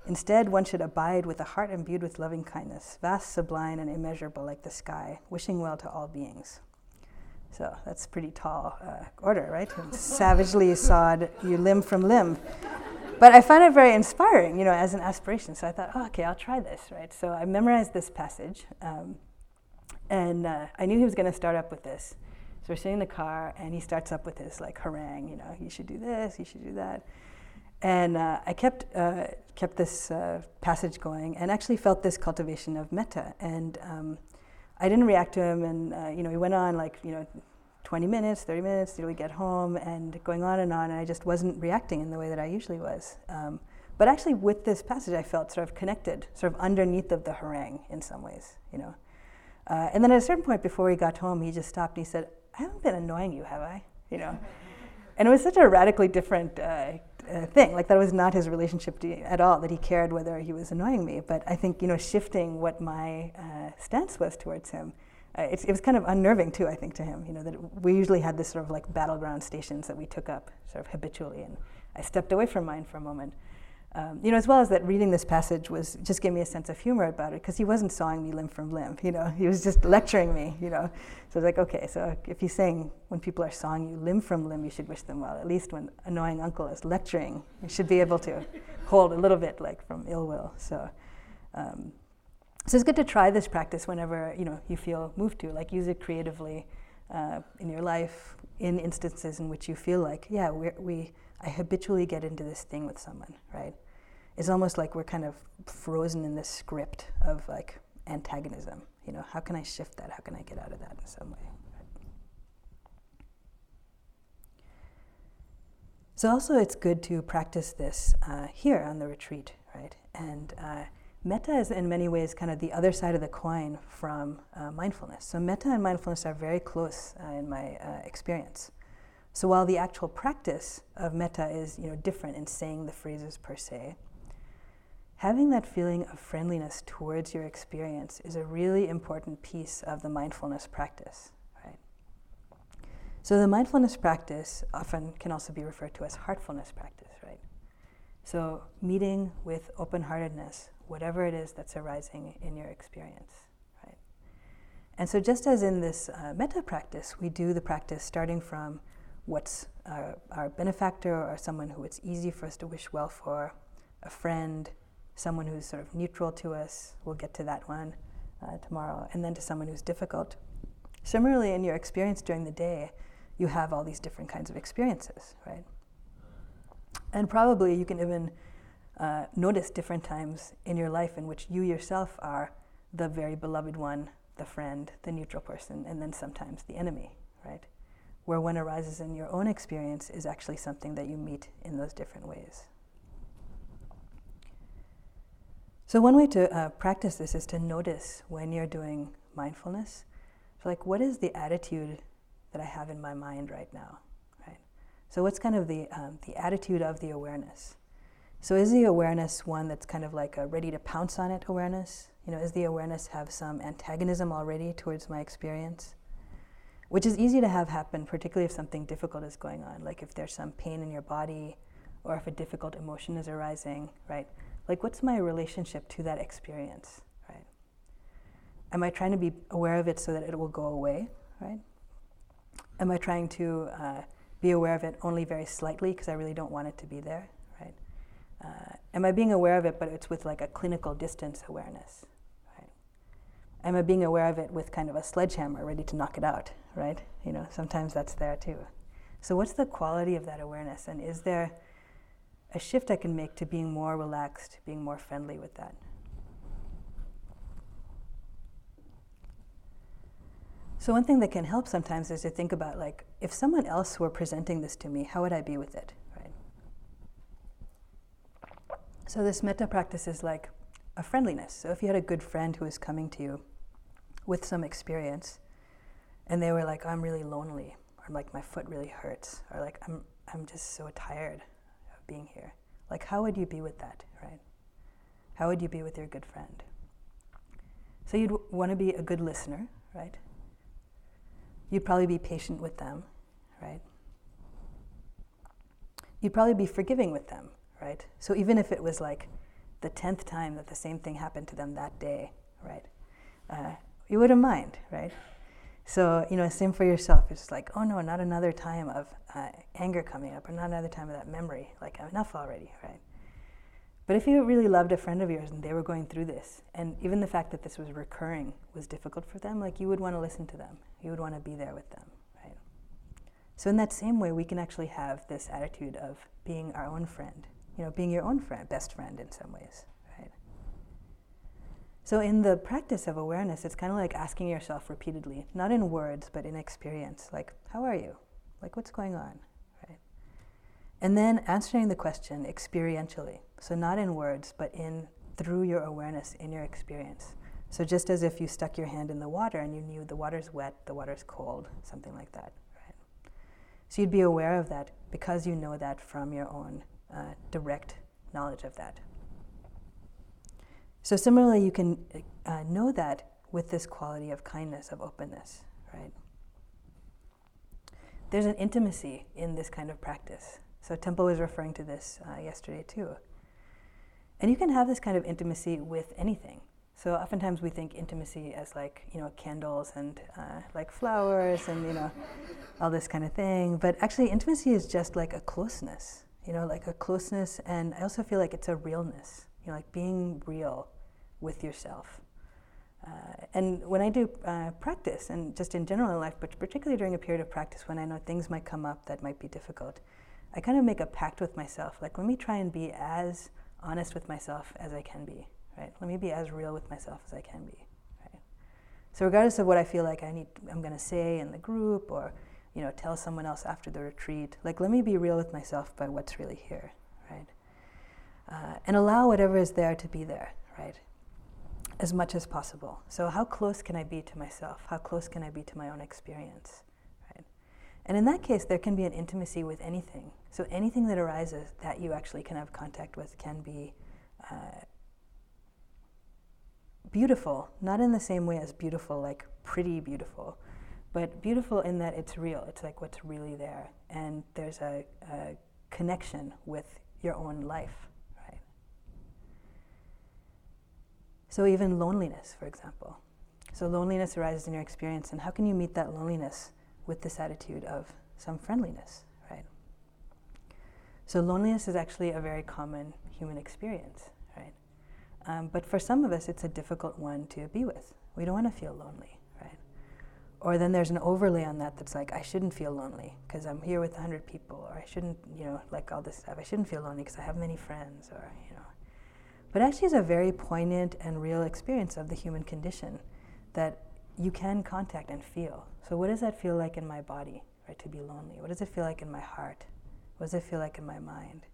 Speaker 1: Instead, one should abide with a heart imbued with loving kindness, vast, sublime, and immeasurable like the sky, wishing well to all beings. So that's pretty tall uh, order, right? savagely sawed you limb from limb. But I found it very inspiring, you know, as an aspiration. So I thought, oh, okay, I'll try this, right? So I memorized this passage. Um, and uh, I knew he was going to start up with this. So we're sitting in the car, and he starts up with his like harangue. You know, you should do this, you should do that. And uh, I kept uh, kept this uh, passage going, and actually felt this cultivation of metta. And um, I didn't react to him, and uh, you know, he went on like you know, 20 minutes, 30 minutes till we get home, and going on and on. And I just wasn't reacting in the way that I usually was. Um, but actually, with this passage, I felt sort of connected, sort of underneath of the harangue in some ways. You know. Uh, and then at a certain point before he got home, he just stopped and he said, I haven't been annoying you, have I? You know? and it was such a radically different uh, thing. Like that was not his relationship to, at all, that he cared whether he was annoying me. But I think, you know, shifting what my uh, stance was towards him, uh, it, it, was kind of unnerving too, I think, to him. You know, that we usually had this sort of like battleground stations that we took up sort of habitually. And I stepped away from mine for a moment. Um, you know, as well as that, reading this passage was just gave me a sense of humor about it because he wasn't sawing me limb from limb. You know, he was just lecturing me. You know, so I was like, okay, so if he's saying when people are sawing you limb from limb, you should wish them well. At least when annoying uncle is lecturing, you should be able to hold a little bit like from ill will. So. Um, so it's good to try this practice whenever you know you feel moved to. Like use it creatively uh, in your life, in instances in which you feel like, yeah, we I habitually get into this thing with someone, right? It's almost like we're kind of frozen in this script of like antagonism. You know, how can I shift that? How can I get out of that in some way? So also, it's good to practice this uh, here on the retreat, right? And uh, metta is in many ways kind of the other side of the coin from uh, mindfulness. So metta and mindfulness are very close uh, in my uh, experience. So while the actual practice of metta is, you know, different in saying the phrases per se, having that feeling of friendliness towards your experience is a really important piece of the mindfulness practice, right? So the mindfulness practice often can also be referred to as heartfulness practice, right? So meeting with open-heartedness, whatever it is that's arising in your experience? And so just as in this uh, metta practice, we do the practice starting from what's our, our benefactor or someone who it's easy for us to wish well for, a friend, someone who's sort of neutral to us. We'll get to that one uh, tomorrow. And then to someone who's difficult. Similarly, in your experience during the day, you have all these different kinds of experiences, right? And probably you can even uh, notice different times in your life in which you yourself are the very beloved one, the friend, the neutral person, and then sometimes the enemy, right? Where one arises in your own experience is actually something that you meet in those different ways. So, one way to uh, practice this is to notice when you're doing mindfulness. So, like, what is the attitude that I have in my mind right now? Right. So, what's kind of the um, the attitude of the awareness? So, is the awareness one that's kind of like a ready to pounce on it awareness? You know, is the awareness have some antagonism already towards my experience? Which is easy to have happen, particularly if something difficult is going on, like if there's some pain in your body, or if a difficult emotion is arising, right? Like what's my relationship to that experience right? Am i trying to be aware of it so that it will go away right? Am i trying to uh, be aware of it only very slightly because i really don't want it to be there right? Uh, am i being aware of it but it's with like a clinical distance awareness right? Am i being aware of it with kind of a sledgehammer ready to knock it out right? You know sometimes that's there too. So what's the quality of that awareness and is there a shift I can make to being more relaxed, being more friendly with that. So, one thing that can help sometimes is to think about like, if someone else were presenting this to me, how would I be with it, right? So, this metta practice is like a friendliness. So, if you had a good friend who was coming to you with some experience, and they were like, I'm really lonely, or like, my foot really hurts, or like, I'm, I'm just so tired, being here. Like, how would you be with that, right? How would you be with your good friend? So, you'd w- want to be a good listener, right? You'd probably be patient with them, right? You'd probably be forgiving with them, right? So, even if it was like the 10th time that the same thing happened to them that day, right? Uh, you wouldn't mind, right? So, you know, same for yourself. It's like, oh no, not another time of uh, anger coming up, or not another time of that memory. Like, enough already, right? But if you really loved a friend of yours and they were going through this, and even the fact that this was recurring was difficult for them, like you would want to listen to them. You would want to be there with them, right? So, in that same way, we can actually have this attitude of being our own friend, you know, being your own friend, best friend in some ways. So, in the practice of awareness, it's kind of like asking yourself repeatedly, not in words, but in experience, like, how are you? Like, what's going on? Right? And then answering the question experientially. So, not in words, but in through your awareness in your experience. So, just as if you stuck your hand in the water and you knew the water's wet, the water's cold, something like that. Right? So, you'd be aware of that because you know that from your own uh, direct knowledge of that. So, similarly, you can uh, know that with this quality of kindness, of openness, right? There's an intimacy in this kind of practice. So, Tempel was referring to this uh, yesterday too. And you can have this kind of intimacy with anything. So, oftentimes we think intimacy as like, you know, candles and uh, like flowers and, you know, all this kind of thing. But actually, intimacy is just like a closeness, you know, like a closeness. And I also feel like it's a realness you know, like being real with yourself. Uh, and when I do uh, practice, and just in general in life, but particularly during a period of practice when I know things might come up that might be difficult, I kind of make a pact with myself. Like, let me try and be as honest with myself as I can be, right? Let me be as real with myself as I can be, right? So, regardless of what I feel like I need, I'm going to say in the group, or you know, tell someone else after the retreat. Like, let me be real with myself by what's really here, right? Uh, and allow whatever is there to be there, right? As much as possible. So, how close can I be to myself? How close can I be to my own experience, right? And in that case, there can be an intimacy with anything. So, anything that arises that you actually can have contact with can be. Uh, beautiful, not in the same way as beautiful, like pretty beautiful, but beautiful in that it's real. It's like what's really there. And there's a, a connection with your own life, right? So, even loneliness, for example. So, loneliness arises in your experience, and how can you meet that loneliness with this attitude of some friendliness, right? So, loneliness is actually a very common human experience, right? Um, but for some of us, it's a difficult one to be with. We don't want to feel lonely. Right? Or then there's an overlay on that that's like, I shouldn't feel lonely because I'm here with 100 people, or I shouldn't, you know, like all this stuff. I shouldn't feel lonely because I have many friends, or, you know. But actually, it's a very poignant and real experience of the human condition that you can contact and feel. So, what does that feel like in my body, right, to be lonely? What does it feel like in my heart? What does it feel like in my mind?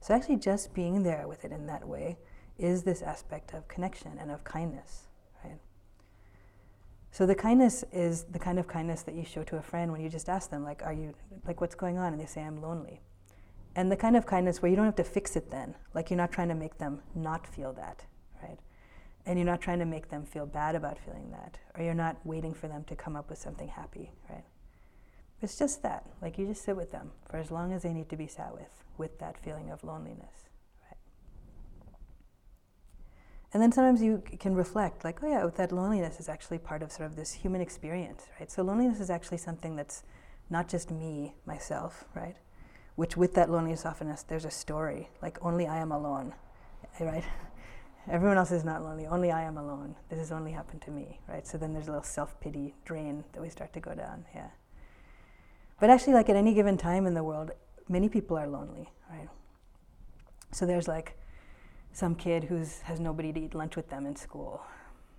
Speaker 1: So, actually, just being there with it in that way is this aspect of connection and of kindness. Right? So the kindness is the kind of kindness that you show to a friend when you just ask them, like, are you, like, what's going on? And they say, I'm lonely. And the kind of kindness where you don't have to fix it then. Like, you're not trying to make them not feel that, right? And you're not trying to make them feel bad about feeling that. Or you're not waiting for them to come up with something happy, right? It's just that. Like, you just sit with them for as long as they need to be sat with, with that feeling of loneliness. Right? And then sometimes you can reflect, like, oh yeah, that loneliness is actually part of sort of this human experience, right? So loneliness is actually something that's not just me, myself, right? Which with that loneliness often there's a story, like only I am alone, eh, right? Everyone else is not lonely, only I am alone. This has only happened to me, right? So then there's a little self-pity drain that we start to go down, yeah. But actually, like at any given time in the world, many people are lonely, right? So there's like some kid who has nobody to eat lunch with them in school.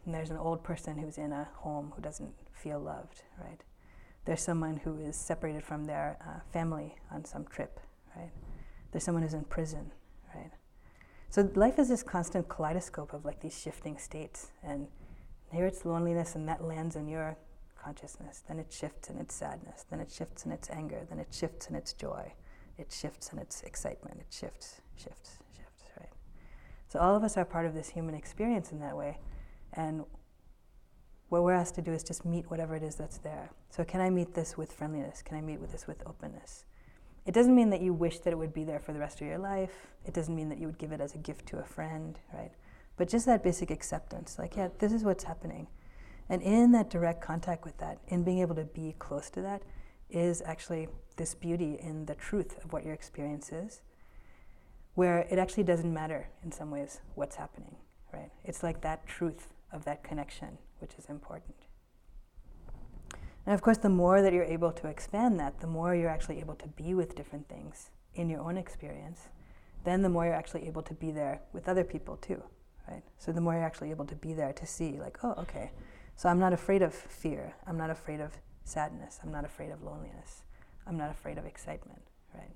Speaker 1: And there's an old person who's in a home who doesn't feel loved, right? There's someone who is separated from their uh, family on some trip, right? There's someone who's in prison, right? So life is this constant kaleidoscope of like these shifting states. And here it's loneliness, and that lands in your consciousness. Then it shifts in its sadness. Then it shifts in its anger. Then it shifts in its joy. It shifts in its excitement. It shifts, shifts, shifts, right? so all of us are part of this human experience in that way. And what we're asked to do is just meet whatever it is that's there. So can I meet this with friendliness? Can I meet with this with openness? It doesn't mean that you wish that it would be there for the rest of your life. It doesn't mean that you would give it as a gift to a friend, right? But just that basic acceptance, like, yeah, this is what's happening. And in that direct contact with that, in being able to be close to that, is actually this beauty in the truth of what your experience is where it actually doesn't matter in some ways what's happening, right? It's like that truth of that connection, which is important. And of course, the more that you're able to expand that, the more you're actually able to be with different things in your own experience, then the more you're actually able to be there with other people too, right? So the more you're actually able to be there to see, like, oh, okay, so I'm not afraid of fear. I'm not afraid of sadness. I'm not afraid of loneliness. I'm not afraid of excitement, right?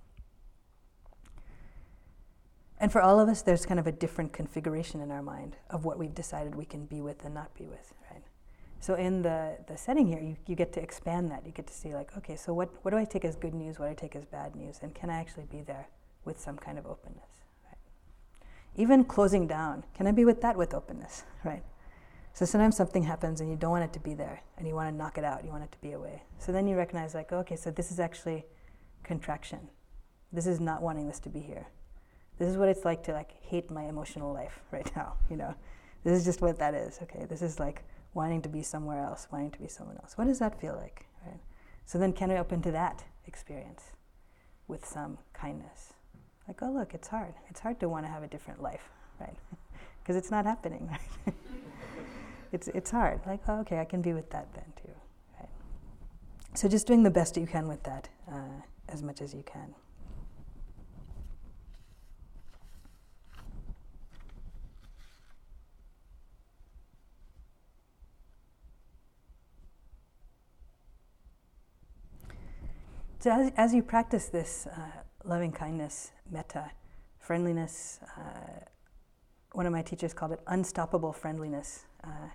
Speaker 1: And for all of us, there's kind of a different configuration in our mind of what we've decided we can be with and not be with, right? So in the, the setting here, you, you get to expand that. You get to see, like, okay, so what, what do I take as good news? What do I take as bad news? And can I actually be there with some kind of openness, right? Even closing down, can I be with that with openness, right? So sometimes something happens and you don't want it to be there and you want to knock it out, you want it to be away. So then you recognize, like, okay, so this is actually contraction. This is not wanting this to be here this is what it's like to like hate my emotional life right now you know? This is just what that is okay? This is like wanting to be somewhere else wanting to be someone else. What does that feel like right? So then can we open to that experience with some kindness? Like oh look it's hard. It's hard to want to have a different life right? Because it's not happening right? It's it's hard. Like oh, okay i can be with that then too right? So just doing the best you can with that uh, as much as you can so as, as you practice this uh, loving kindness, metta, friendliness, uh, one of my teachers called it unstoppable friendliness. Uh,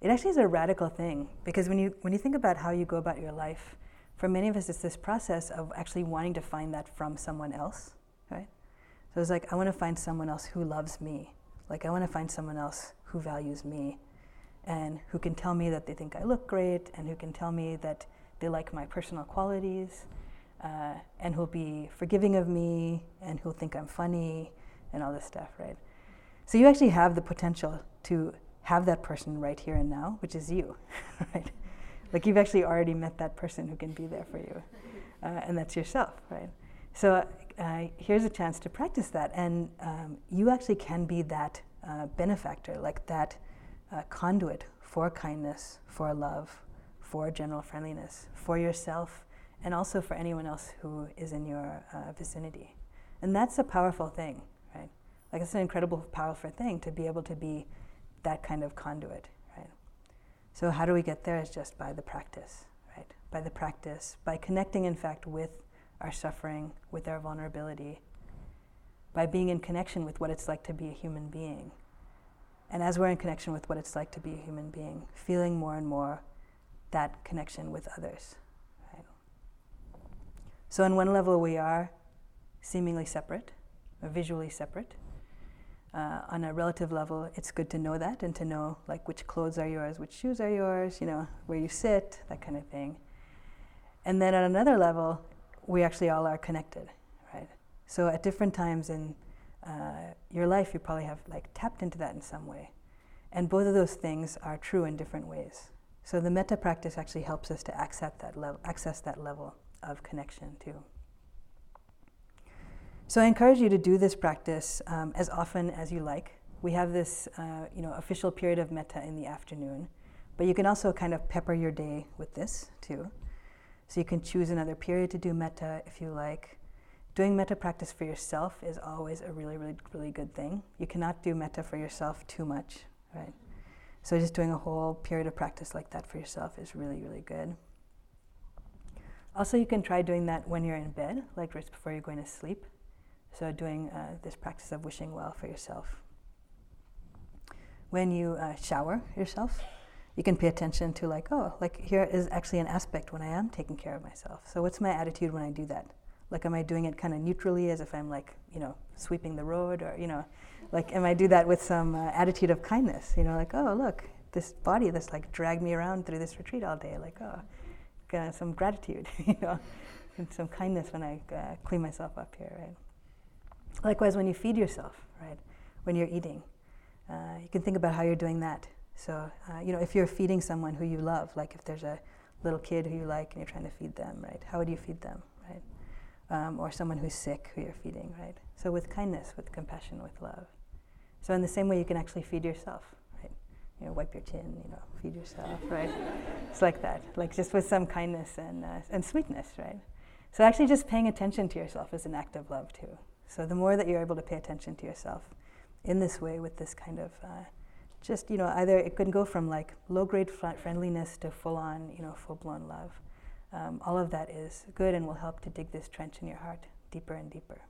Speaker 1: it actually is a radical thing because when you when you think about how you go about your life, for many of us, it's this process of actually wanting to find that from someone else, right? So it's like I want to find someone else who loves me, like I want to find someone else who values me, and who can tell me that they think I look great, and who can tell me that they like my personal qualities, uh, and who'll be forgiving of me, and who'll think I'm funny, and all this stuff, right? So you actually have the potential to have that person right here and now, which is you, right? Like you've actually already met that person who can be there for you, uh, and that's yourself, right? So uh, here's a chance to practice that, and um, you actually can be that uh, benefactor, like that uh, conduit for kindness, for love, for general friendliness, for yourself, and also for anyone else who is in your uh, vicinity. And that's a powerful thing, right? Like it's an incredible, powerful thing to be able to be that kind of conduit. Right? So, how do we get there? Is just by the practice, right? By the practice, by connecting, in fact, with our suffering, with our vulnerability, by being in connection with what it's like to be a human being. And as we're in connection with what it's like to be a human being, feeling more and more that connection with others. Right? So, on one level, we are seemingly separate, or visually separate uh, on a relative level, it's good to know that and to know like which clothes are yours, which shoes are yours, you know, where you sit, that kind of thing. And then at another level, we actually all are connected, right? So at different times in uh, your life, you probably have like tapped into that in some way. And both of those things are true in different ways. So the metta practice actually helps us to access that level, access that level of connection too. So I encourage you to do this practice um, as often as you like. We have this, uh, you know, official period of metta in the afternoon, but you can also kind of pepper your day with this too. So you can choose another period to do metta if you like. Doing metta practice for yourself is always a really, really, really good thing. You cannot do metta for yourself too much, right? So just doing a whole period of practice like that for yourself is really, really good. Also, you can try doing that when you're in bed, like just before you're going to sleep. So, doing uh, this practice of wishing well for yourself. When you uh, shower yourself, you can pay attention to, like, oh, like here is actually an aspect when I am taking care of myself. So, what's my attitude when I do that? Like, am I doing it kind of neutrally as if I'm, like, you know, sweeping the road? Or, you know, like, am I do that with some uh, attitude of kindness? You know, like, oh, look, this body that's like dragged me around through this retreat all day. Like, oh, some gratitude, you know, and some kindness when I uh, clean myself up here, right? Likewise, when you feed yourself, right, when you're eating, uh, you can think about how you're doing that. So, uh, you know, if you're feeding someone who you love, like if there's a little kid who you like and you're trying to feed them, right, how would you feed them, right? Um, or someone who's sick who you're feeding, right? So, with kindness, with compassion, with love. So, in the same way, you can actually feed yourself, right? You know, wipe your chin, you know, feed yourself, right? it's like that, like just with some kindness and, uh, and sweetness, right? So, actually, just paying attention to yourself is an act of love, too. So the more that you're able to pay attention to yourself in this way, with this kind of uh, just you know either it can go from like low grade friendliness to full on you know full blown love. Um, all of that is good and will help to dig this trench in your heart deeper and deeper.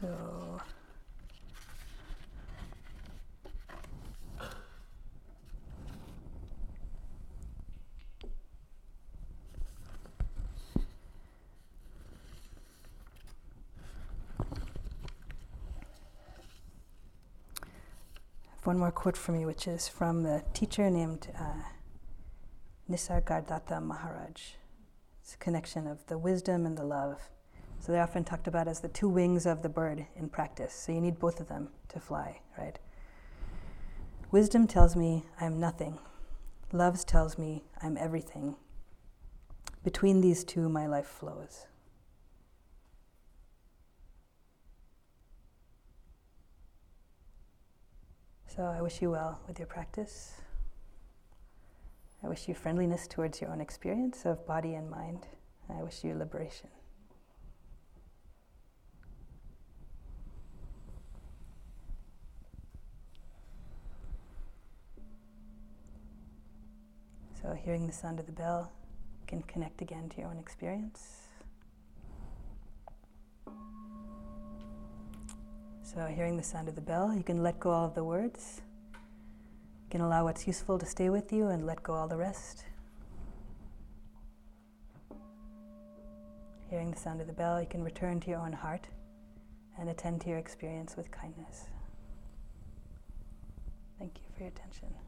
Speaker 1: So. one more quote for me, which is from the teacher named uh, Nisargadatta Maharaj. It's a connection of the wisdom and the love. So they're often talked about as the two wings of the bird in practice. So you need both of them to fly, right? Wisdom tells me I'm nothing. Love tells me I'm everything. Between these two, my life flows. So I wish you well with your practice. I wish you friendliness towards your own experience of body and mind. I wish you liberation. So, hearing the sound of the bell, can connect again to your own experience. So, hearing the sound of the bell, you can let go all of the words. You can allow what's useful to stay with you and let go all the rest. Hearing the sound of the bell, you can return to your own heart and attend to your experience with kindness. Thank you for your attention.